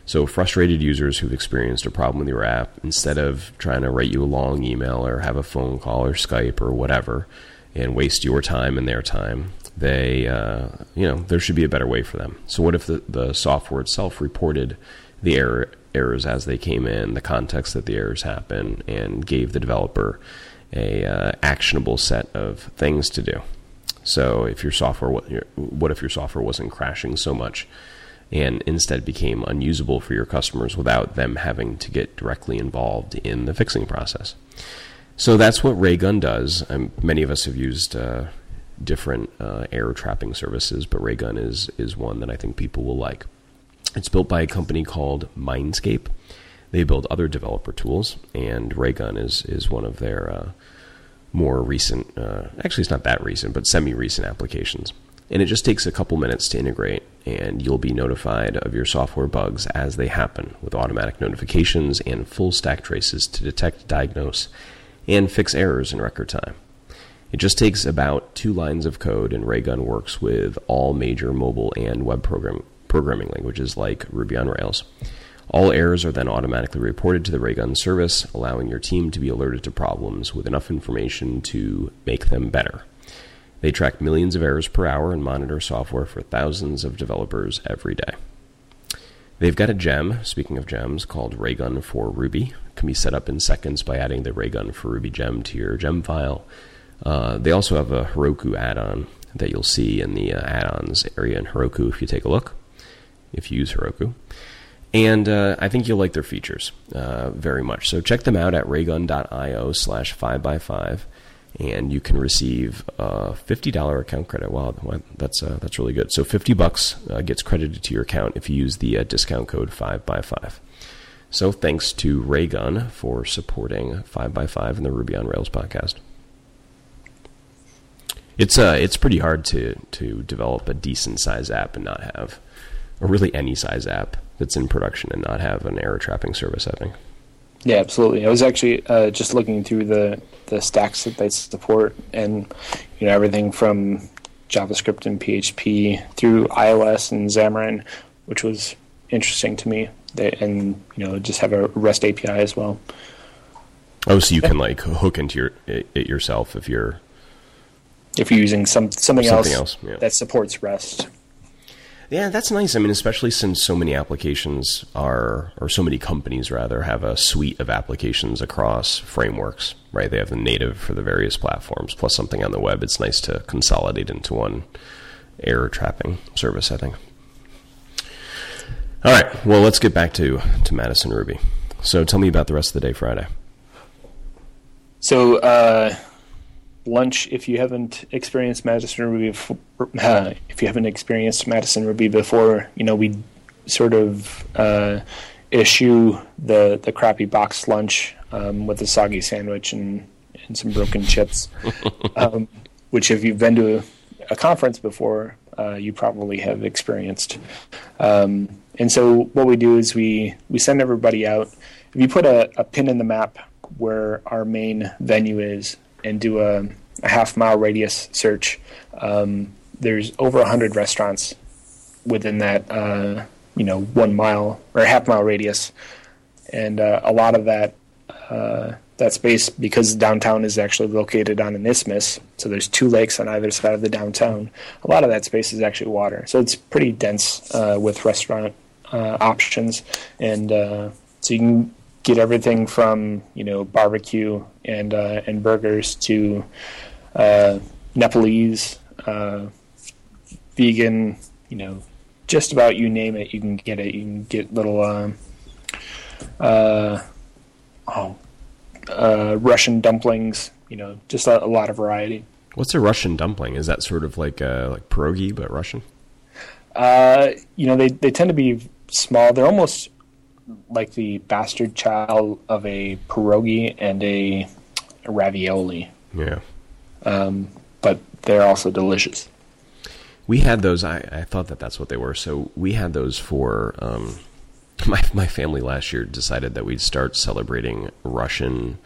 So frustrated users who've experienced a problem with your app, instead of trying to write you a long email or have a phone call or Skype or whatever, and waste your time and their time, they, uh, you know, there should be a better way for them. So what if the, the software itself reported the error errors as they came in, the context that the errors happen, and gave the developer a uh, actionable set of things to do. So if your software, what if your software wasn't crashing so much, and instead became unusable for your customers without them having to get directly involved in the fixing process? So that's what Raygun does. Um, many of us have used uh, different uh, error trapping services, but Raygun is is one that I think people will like. It's built by a company called Mindscape. They build other developer tools, and Raygun is is one of their uh, more recent. Uh, actually, it's not that recent, but semi-recent applications. And it just takes a couple minutes to integrate, and you'll be notified of your software bugs as they happen, with automatic notifications and full stack traces to detect, diagnose, and fix errors in record time. It just takes about two lines of code, and Raygun works with all major mobile and web program, programming languages like Ruby on Rails. All errors are then automatically reported to the Raygun service, allowing your team to be alerted to problems with enough information to make them better. They track millions of errors per hour and monitor software for thousands of developers every day. They've got a gem, speaking of gems, called Raygun for Ruby. It can be set up in seconds by adding the Raygun for Ruby gem to your gem file. Uh, they also have a Heroku add on that you'll see in the uh, add ons area in Heroku if you take a look, if you use Heroku. And uh, I think you'll like their features uh, very much. So check them out at raygun.io slash 5by5 and you can receive a $50 account credit. Wow, that's uh, that's really good. So 50 bucks uh, gets credited to your account if you use the uh, discount code 5by5. So thanks to Raygun for supporting 5by5 and the Ruby on Rails podcast. It's uh it's pretty hard to to develop a decent size app and not have or really any size app that's in production and not have an error trapping service, I think. Yeah, absolutely. I was actually uh, just looking through the, the stacks that they support, and you know everything from JavaScript and PHP through iOS and Xamarin, which was interesting to me. They, and you know just have a REST API as well. Oh, so you can like hook into your it yourself if you're If you're using some something, Something else, else, yeah. that supports REST. Yeah, that's nice. I mean, especially since so many applications are, or so many companies rather, have a suite of applications across frameworks, right? They have the native for the various platforms, plus something on the web. It's nice to consolidate into one error trapping service, I think. All right, well, let's get back to, to Madison Ruby. So tell me about the rest of the day Friday. So, uh, lunch if you haven't experienced Madison Ruby before, uh, if you haven't experienced Madison Ruby before, you know we sort of uh, issue the the crappy box lunch um, with a soggy sandwich and and some broken chips, um, which if you've been to a, a conference before, uh, you probably have experienced. Um, and so what we do is we we send everybody out. If you put a, a pin in the map where our main venue is and do a, a half mile radius search, um, there's over 100 restaurants within that, uh, you know, one mile or half mile radius. And uh, a lot of that, uh, that space, because downtown is actually located on an isthmus, so there's two lakes on either side of the downtown, a lot of that space is actually water. So it's pretty dense uh, with restaurant uh, options. And uh, so you can get everything from you know barbecue and uh, and burgers to uh, Nepalese, uh, vegan, you know, just about you name it, you can get it. You can get little um, uh, oh uh, Russian dumplings, you know, just a, a, lot of variety. What's a Russian dumpling? Is that sort of like uh, like pierogi but Russian? you know, they they tend to be small. They're almost like the bastard child of a pierogi and a, a ravioli. Yeah. Um, but they're also delicious. We had those. I, I thought that that's what they were. So we had those for um, my my family last year. Decided that we'd start celebrating Russian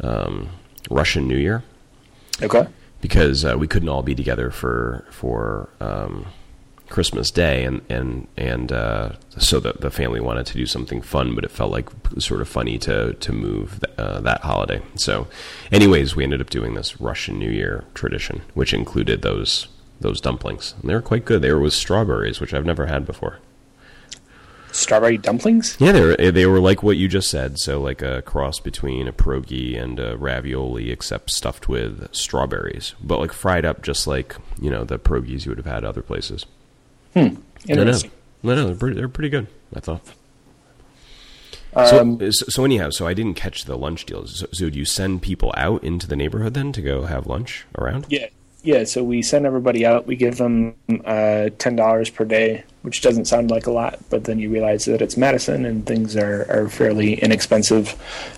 um, Russian New Year. Okay. Because uh, we couldn't all be together for for um, Christmas Day, and and and uh, so the the family wanted to do something fun, but it felt like sort of funny to to move th- uh, that holiday. So, anyways, we ended up doing this Russian New Year tradition, which included those those dumplings, and they were quite good. They were with strawberries, which I've never had before. Strawberry dumplings? Yeah, they were they were like what you just said. So like a cross between a pierogi and a ravioli, except stuffed with strawberries, but like fried up, just like you know the pierogis you would have had other places. Hmm. Interesting. No, no, no, they're pretty, they're pretty good. I thought. Um, so, so anyhow, so I didn't catch the lunch deals. So, so do you send people out into the neighborhood then to go have lunch around? Yeah, yeah. So we send everybody out. We give them uh, ten dollars per day, which doesn't sound like a lot, but then you realize that it's Madison and things are are fairly inexpensive.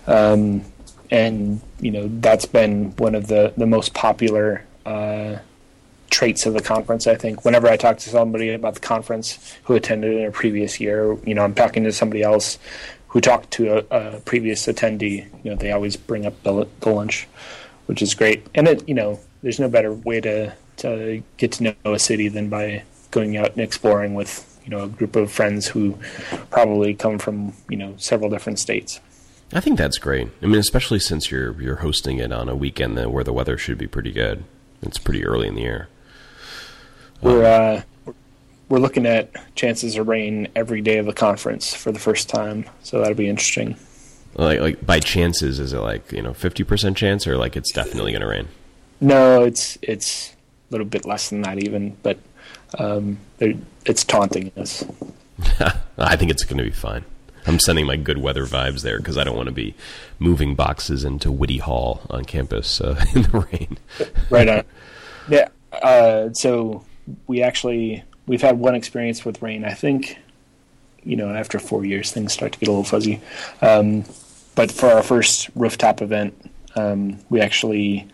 Um, and you know that's been one of the the most popular uh, traits of the conference. I think whenever I talk to somebody about the conference who attended in a previous year, you know, I'm talking to somebody else who talked to a, a previous attendee. You know, they always bring up the, the lunch, which is great. And it, you know, there's no better way to to get to know a city than by going out and exploring with you know a group of friends who probably come from you know several different states. I think that's great. I mean, especially since you're you're hosting it on a weekend where the weather should be pretty good. It's pretty early in the year. We're uh, we're looking at chances of rain every day of the conference for the first time, so that'll be interesting. Like, like by chances, is it like you know fifty percent chance, or like it's definitely going to rain? No, it's it's a little bit less than that even, but um, it's taunting us. I think it's going to be fine. I'm sending my good weather vibes there because I don't want to be moving boxes into Witte Hall on campus uh, in the rain. right on. Yeah. Uh, so we actually we've had one experience with rain. I think you know after four years things start to get a little fuzzy. Um, but for our first rooftop event, um, we actually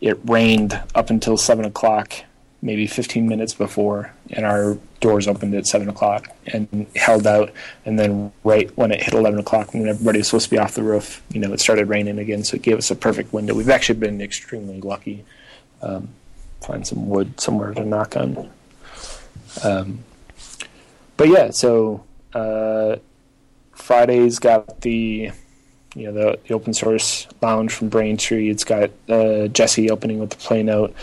it rained up until seven o'clock, maybe fifteen minutes before, and our doors opened at seven o'clock and held out. And then right when it hit eleven o'clock, when everybody was supposed to be off the roof, you know, it started raining again. So it gave us a perfect window. We've actually been extremely lucky. Um, find some wood somewhere to knock on. Um, but yeah, so uh, Friday's got the you know the, the, open source lounge from Braintree. It's got uh, Jessie opening with the play note.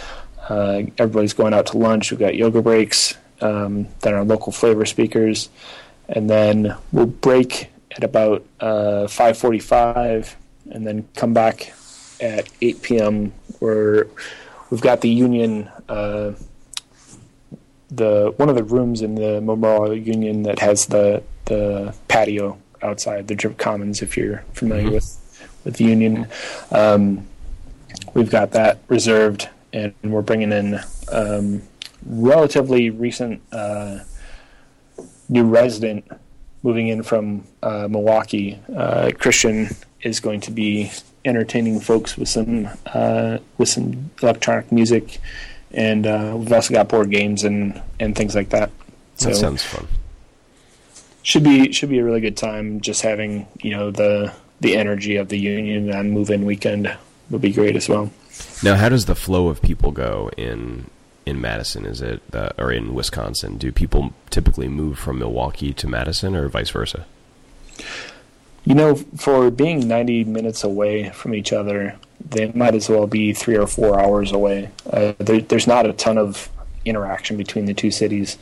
Uh, everybody's going out to lunch. We've got yoga breaks. um, then our local flavor speakers, and then we'll break at about uh, 5:45, and then come back at 8 p.m. where we've got the union. Uh, the one of the rooms in the Memorial Union that has the the patio outside the Tripp Commons. If you're familiar mm-hmm. with with the Union, um, we've got that reserved, and we're bringing in um, relatively recent uh, new resident moving in from uh, Milwaukee. Uh, Christian is going to be entertaining folks with some uh, with some electronic music and uh, we've also got board games and and things like that. So that sounds fun. Should be should be a really good time. Just having you know the the energy of the union on move in weekend would be great as well. Now, how does the flow of people go in in Madison? Is it uh, or in Wisconsin? Do people typically move from Milwaukee to Madison, or vice versa? You know, for being 90 minutes away from each other, they might as well be three or four hours away. Uh, there, there's not a ton of interaction between the two cities.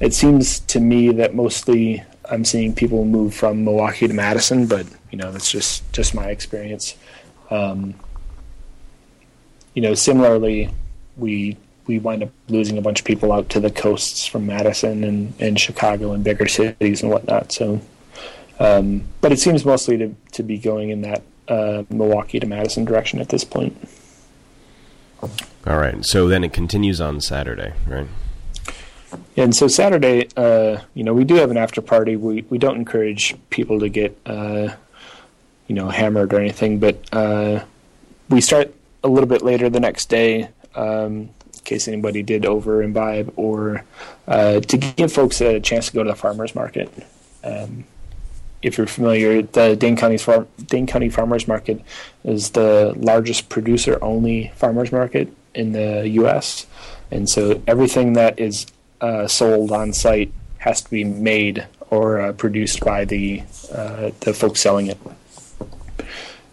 It seems to me that mostly I'm seeing people move from Milwaukee to Madison, but you know that's just just my experience. Um, you know, similarly, we we wind up losing a bunch of people out to the coasts from Madison and, and Chicago and bigger cities and whatnot. So, um, but it seems mostly to to be going in that uh, Milwaukee to Madison direction at this point. All right. So then it continues on Saturday, right? And so Saturday, uh, you know, we do have an after party. We we don't encourage people to get, uh, you know, hammered or anything, but uh, we start a little bit later the next day, um, in case anybody did over imbibe, or uh, to give folks a chance to go to the farmers market. If you're familiar, the Dane County, Dane County Farmers Market is the largest producer only farmers market in the U.S. And so everything that is uh, sold on site has to be made or uh, produced by the uh, the folks selling it.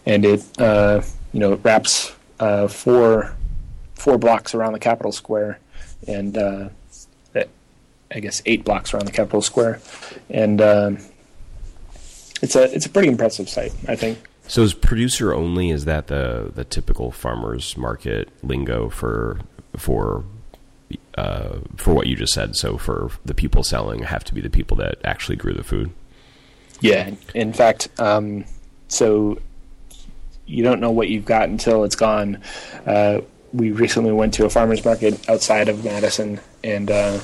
And it uh, you know it wraps uh, four four blocks around the Capitol Square, and uh, I guess eight blocks around the Capitol Square, and um, it's a it's a pretty impressive site, I think. So is producer only? Is that the the typical farmers market lingo for for uh, for what you just said? So for the people selling, have to be the people that actually grew the food. Yeah, in fact, um, so you don't know what you've got until it's gone. Uh, we recently went to a farmers market outside of Madison, and uh,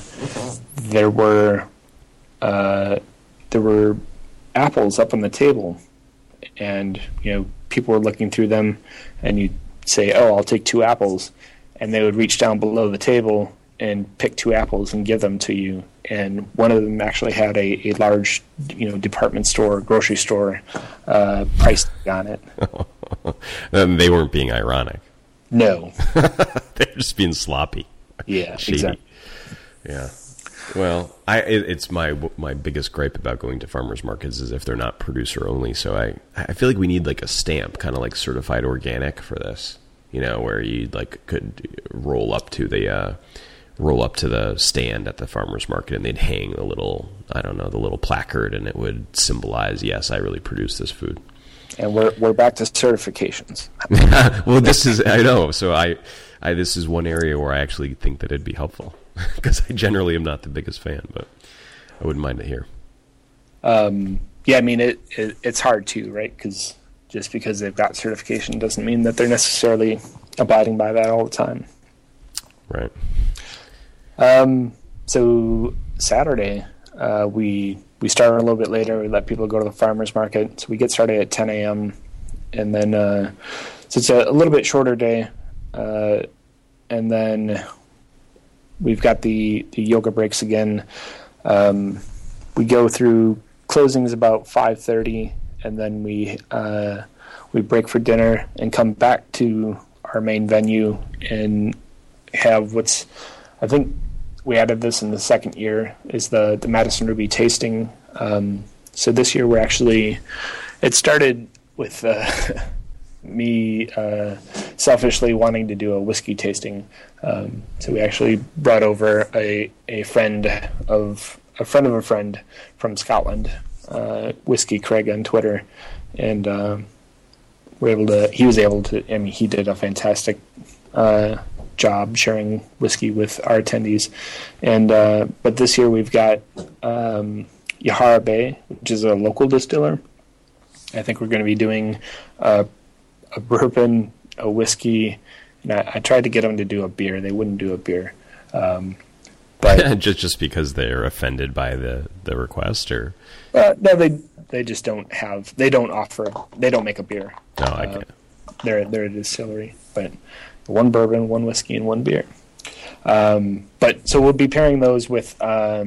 there were uh, there were apples up on the table, and you know people were looking through them, and you say, "Oh, I'll take two apples," and they would reach down below the table and pick two apples and give them to you. And one of them actually had a, a large, you know, department store, grocery store uh, price on it. and they weren't being ironic. No, they're just being sloppy. Yeah, Shady. exactly. Yeah. Well, I it, it's my my biggest gripe about going to farmers markets is if they're not producer only. So I I feel like we need like a stamp, kind of like certified organic for this. You know, where you like could roll up to the uh, roll up to the stand at the farmers market and they'd hang a little I don't know the little placard and it would symbolize yes I really produce this food. And we're we're back to certifications. well, this is I know. So I, I this is one area where I actually think that it'd be helpful because I generally am not the biggest fan, but I wouldn't mind it here. Um, yeah, I mean it, it it's hard too, right? Because just because they've got certification doesn't mean that they're necessarily abiding by that all the time. Right. Um, so Saturday, uh, we we start a little bit later. We let people go to the farmers market. So we get started at 10 a.m. and then uh, so it's a, a, little bit shorter day. Uh, and then we've got the, the yoga breaks again. Um, we go through closings about 5:30, and then we uh, we break for dinner and come back to our main venue and have what's I think we added this in the second year is the the Madison Ruby tasting. Um, so this year we're actually it started with uh, me uh, selfishly wanting to do a whiskey tasting. Um, so we actually brought over a, a friend of a friend of a friend from Scotland, uh, Whiskey Craig on Twitter, and uh, we're able to. He was able to. I mean, he did a fantastic uh, job sharing whiskey with our attendees. And uh, but this year we've got um, Yahara Bay, which is a local distiller. I think we're going to be doing uh, a bourbon, a whiskey, and I, I, tried to get them to do a beer. They wouldn't do a beer. Um, but just just because they're offended by the, the request, or uh, no, they they just don't have they don't offer they don't make a beer. No, I get it. They're they're a distillery, but one bourbon, one whiskey, and one beer. Um, but so we'll be pairing those with uh,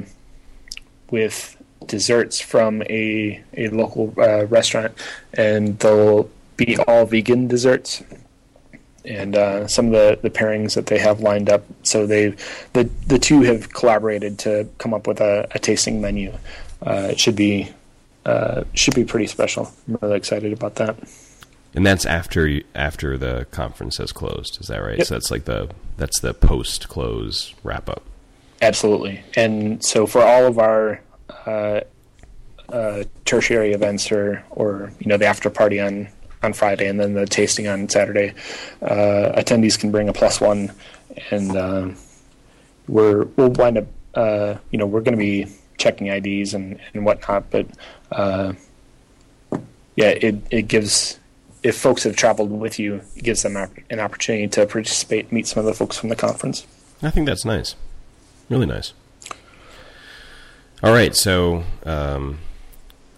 with desserts from a a local uh, restaurant, and they'll be all vegan desserts. And uh, some of the, the pairings that they have lined up, so they the the two have collaborated to come up with a, a tasting menu. Uh, it should be uh, should be pretty special. I'm really excited about that. And that's after after the conference has closed. Is that right? Yep. So that's like the that's the post close wrap up. Absolutely. And so for all of our uh, uh, tertiary events, or or you know the after party on on Friday, and then the tasting on Saturday, uh, attendees can bring a plus one, and um, we're we'll wind up. Uh, you know, we're going to be checking IDs and and whatnot, but uh, yeah, it it gives if folks have traveled with you, it gives them an opportunity to participate, meet some of the folks from the conference. I think that's nice, really nice. All right, so um,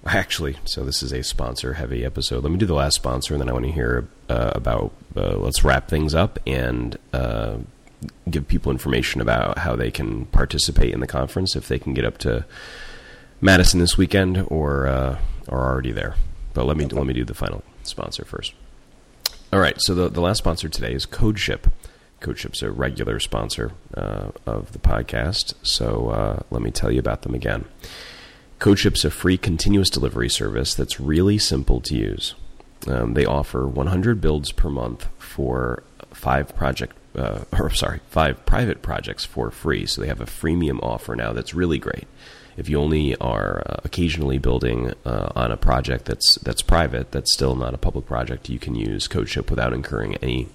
actually, so this is a sponsor-heavy episode. Let me do the last sponsor, and then I want to hear uh, about. Uh, let's wrap things up and uh, give people information about how they can participate in the conference if they can get up to Madison this weekend or uh, are already there. But let me let me do the final sponsor first. All right, so the, the last sponsor today is CodeShip. CodeShip's a regular sponsor uh, of the podcast, so uh, let me tell you about them again. CodeShip's a free continuous delivery service that's really simple to use. Um, they offer 100 builds per month for five project, uh, or sorry, five private projects for free. So they have a freemium offer now that's really great if you only are uh, occasionally building uh, on a project that's that's private, that's still not a public project, you can use CodeShip without incurring any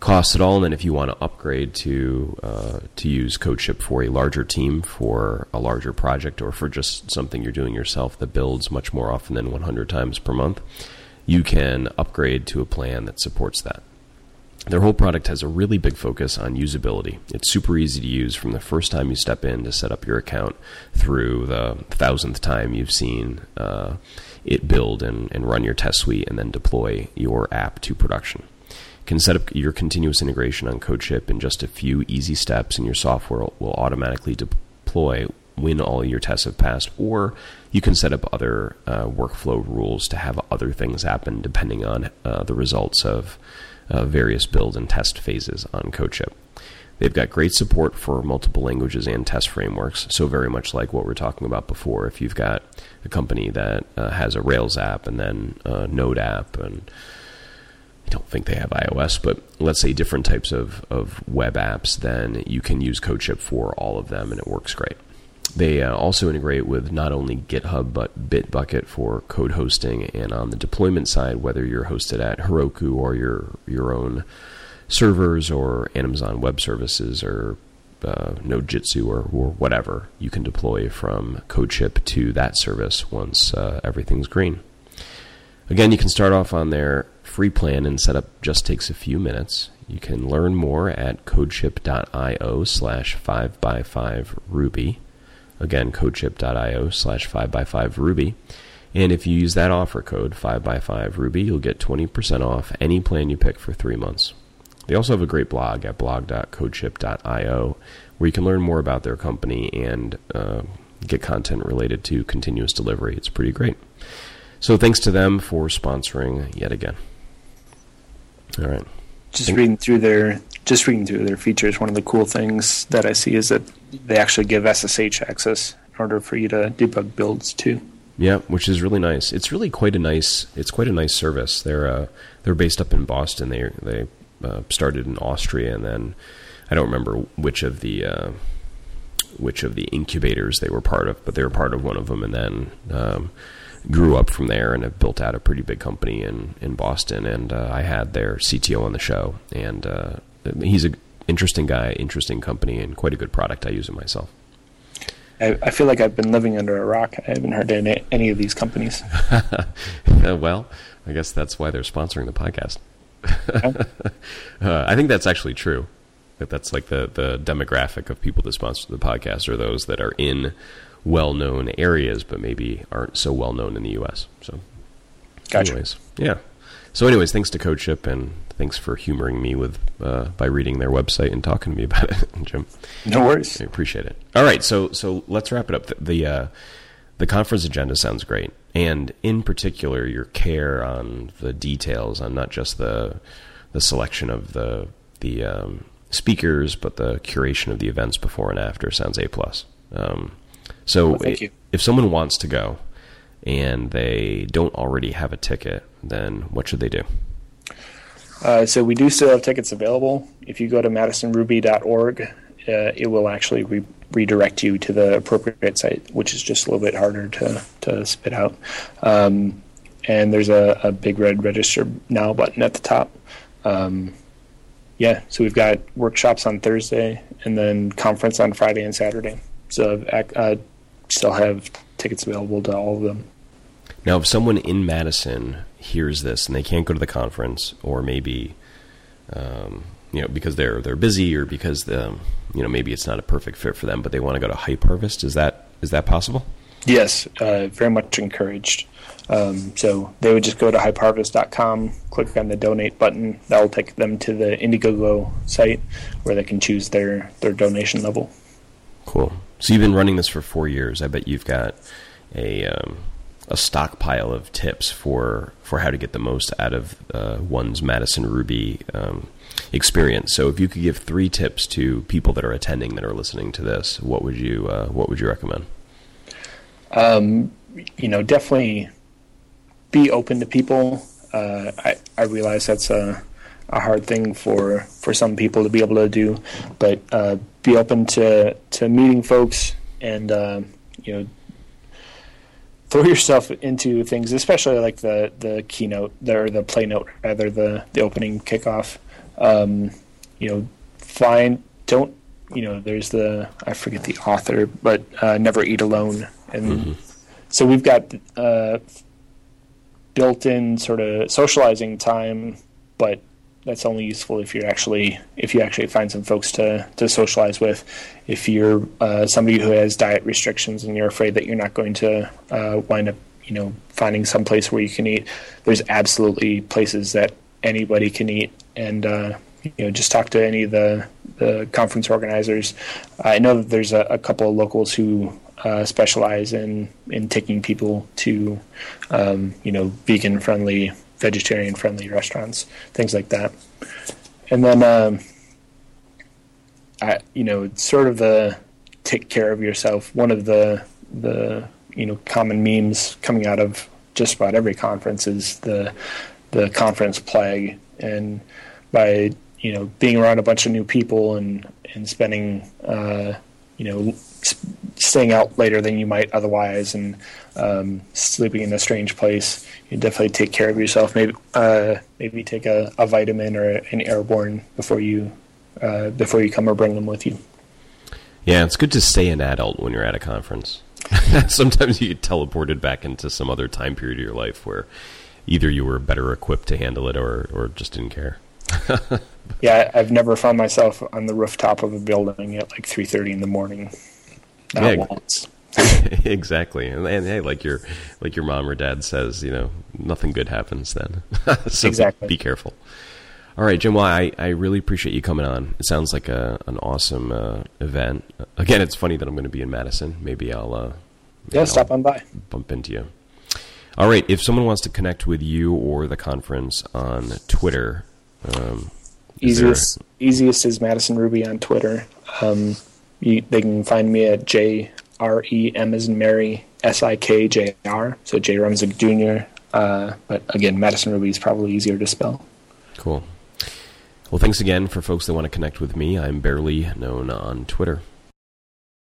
costs at all. And then if you want to upgrade to uh, to use CodeShip for a larger team, for a larger project, or for just something you're doing yourself that builds much more often than 100 times per month, you can upgrade to a plan that supports that. Their whole product has a really big focus on usability. It's super easy to use from the first time you step in to set up your account through the thousandth time you've seen uh, it build and, and run your test suite and then deploy your app to production. Can set up your continuous integration on CodeShip in just a few easy steps, and your software will automatically deploy when all your tests have passed, or you can set up other uh, workflow rules to have other things happen depending on uh, the results of uh, various build and test phases on CodeShip. They've got great support for multiple languages and test frameworks, so very much like what we are talking about before. If you've got a company that uh, has a Rails app and then a Node app, and don't think they have iOS, but let's say different types of, of web apps, then you can use CodeShip for all of them, and it works great. They uh, also integrate with not only GitHub but Bitbucket for code hosting, and on the deployment side, whether you're hosted at Heroku or your your own servers or Amazon Web Services or uh, Nodejitsu or, or whatever, you can deploy from CodeShip to that service once uh, everything's green. Again, you can start off on their free plan and setup just takes a few minutes. You can learn more at codeship.io slash 5by5 Ruby. Again, codeship.io slash 5by5ruby. And if you use that offer code 5by5ruby, you'll get 20% off any plan you pick for three months. They also have a great blog at blog.codeship.io where you can learn more about their company and uh, get content related to continuous delivery. It's pretty great. So thanks to them for sponsoring yet again. All right. Just reading through their just reading through their features, one of the cool things that I see is that they actually give SSH access in order for you to debug builds too. Yeah, which is really nice. It's really quite a nice. It's quite a nice service. They're uh, they're based up in Boston. They they uh, started in Austria, and then I don't remember which of the uh, which of the incubators they were part of, but they were part of one of them, and then um, grew up from there and have built out a pretty big company in in Boston. And uh, I had their CTO on the show, and uh, he's an interesting guy, interesting company, and quite a good product. I use it myself. I, I feel like I've been living under a rock. I haven't heard any, any of these companies. well, I guess that's why they're sponsoring the podcast. uh, I think that's actually true. That that's like the the demographic of people that sponsor the podcast are those that are in well known areas, but maybe aren't so well known in the U.S. So, gotcha. anyways, yeah. So, anyways, thanks to CodeShip and thanks for humoring me with uh, by reading their website and talking to me about it, Jim. No worries. I appreciate it. All right, so so let's wrap it up. The the, uh, the conference agenda sounds great, and in particular, your care on the details, on not just the the selection of the the um, speakers, but the curation of the events before and after sounds a plus. Um, so, well, if someone wants to go and they don't already have a ticket, then what should they do? Uh, so we do still have tickets available. If you go to madisonruby.org, uh, it will actually re- redirect you to the appropriate site, which is just a little bit harder to, to spit out. Um, and there's a, a, big red register now button at the top. Um, yeah, so we've got workshops on Thursday and then conference on Friday and Saturday. So uh, still have tickets available to all of them. Now, if someone in Madison hears this and they can't go to the conference, or maybe um, you know because they're they're busy, or because the you know maybe it's not a perfect fit for them, but they want to go to Hype Harvest, is that is that possible? Yes, uh, very much encouraged. Um, so they would just go to hypeharvest.com, click on the donate button. That will take them to the Indiegogo site where they can choose their, their donation level. Cool. So you've been running this for four years. I bet you've got a um, a stockpile of tips for for how to get the most out of uh, one's Madison Ruby um, experience. So, if you could give three tips to people that are attending that are listening to this, what would you uh, what would you recommend? Um, you know, definitely be open to people. Uh, I I realize that's a a hard thing for for some people to be able to do, but uh, be open to to meeting folks and uh, you know throw yourself into things, especially like the the keynote or the play note, rather the the opening kickoff. Um, you know, find don't you know? There's the I forget the author, but uh, never eat alone, and mm-hmm. so we've got uh, built-in sort of socializing time, but that's only useful if you're actually if you actually find some folks to to socialize with. If you're uh, somebody who has diet restrictions and you're afraid that you're not going to uh, wind up, you know, finding some place where you can eat, there's absolutely places that anybody can eat, and uh, you know, just talk to any of the the conference organizers. I know that there's a, a couple of locals who uh, specialize in in taking people to, um, you know, vegan friendly vegetarian friendly restaurants, things like that. And then, um, I, you know, sort of the take care of yourself. One of the the you know common memes coming out of just about every conference is the the conference plague, and by you know being around a bunch of new people and and spending uh, you know staying out later than you might otherwise and um, sleeping in a strange place, you definitely take care of yourself. Maybe uh, maybe take a, a, vitamin or an airborne before you uh, before you come or bring them with you. Yeah, it's good to stay an adult when you're at a conference. Sometimes you get teleported back into some other time period of your life where either you were better equipped to handle it or, or just didn't care. yeah, I've never found myself on the rooftop of a building at like three thirty in the morning. Yeah, once. exactly, and, and, hey, like your like your mom or dad says, you know, nothing good happens then. so exactly. be, be, careful. All right, Jim. Well, I, I really appreciate you coming on. It sounds like a an awesome uh, event. Again, it's funny that I'm going to be in Madison. Maybe I'll uh, yeah, I'll stop on by, bump into you. All right. If someone wants to connect with you or the conference on Twitter, um, easiest there... easiest is Madison Ruby on Twitter. Um, you, they can find me at J R E M as in Mary S I K J R. So J Remsik Jr. Uh, but again, Madison Ruby is probably easier to spell. Cool. Well, thanks again for folks that want to connect with me. I'm barely known on Twitter.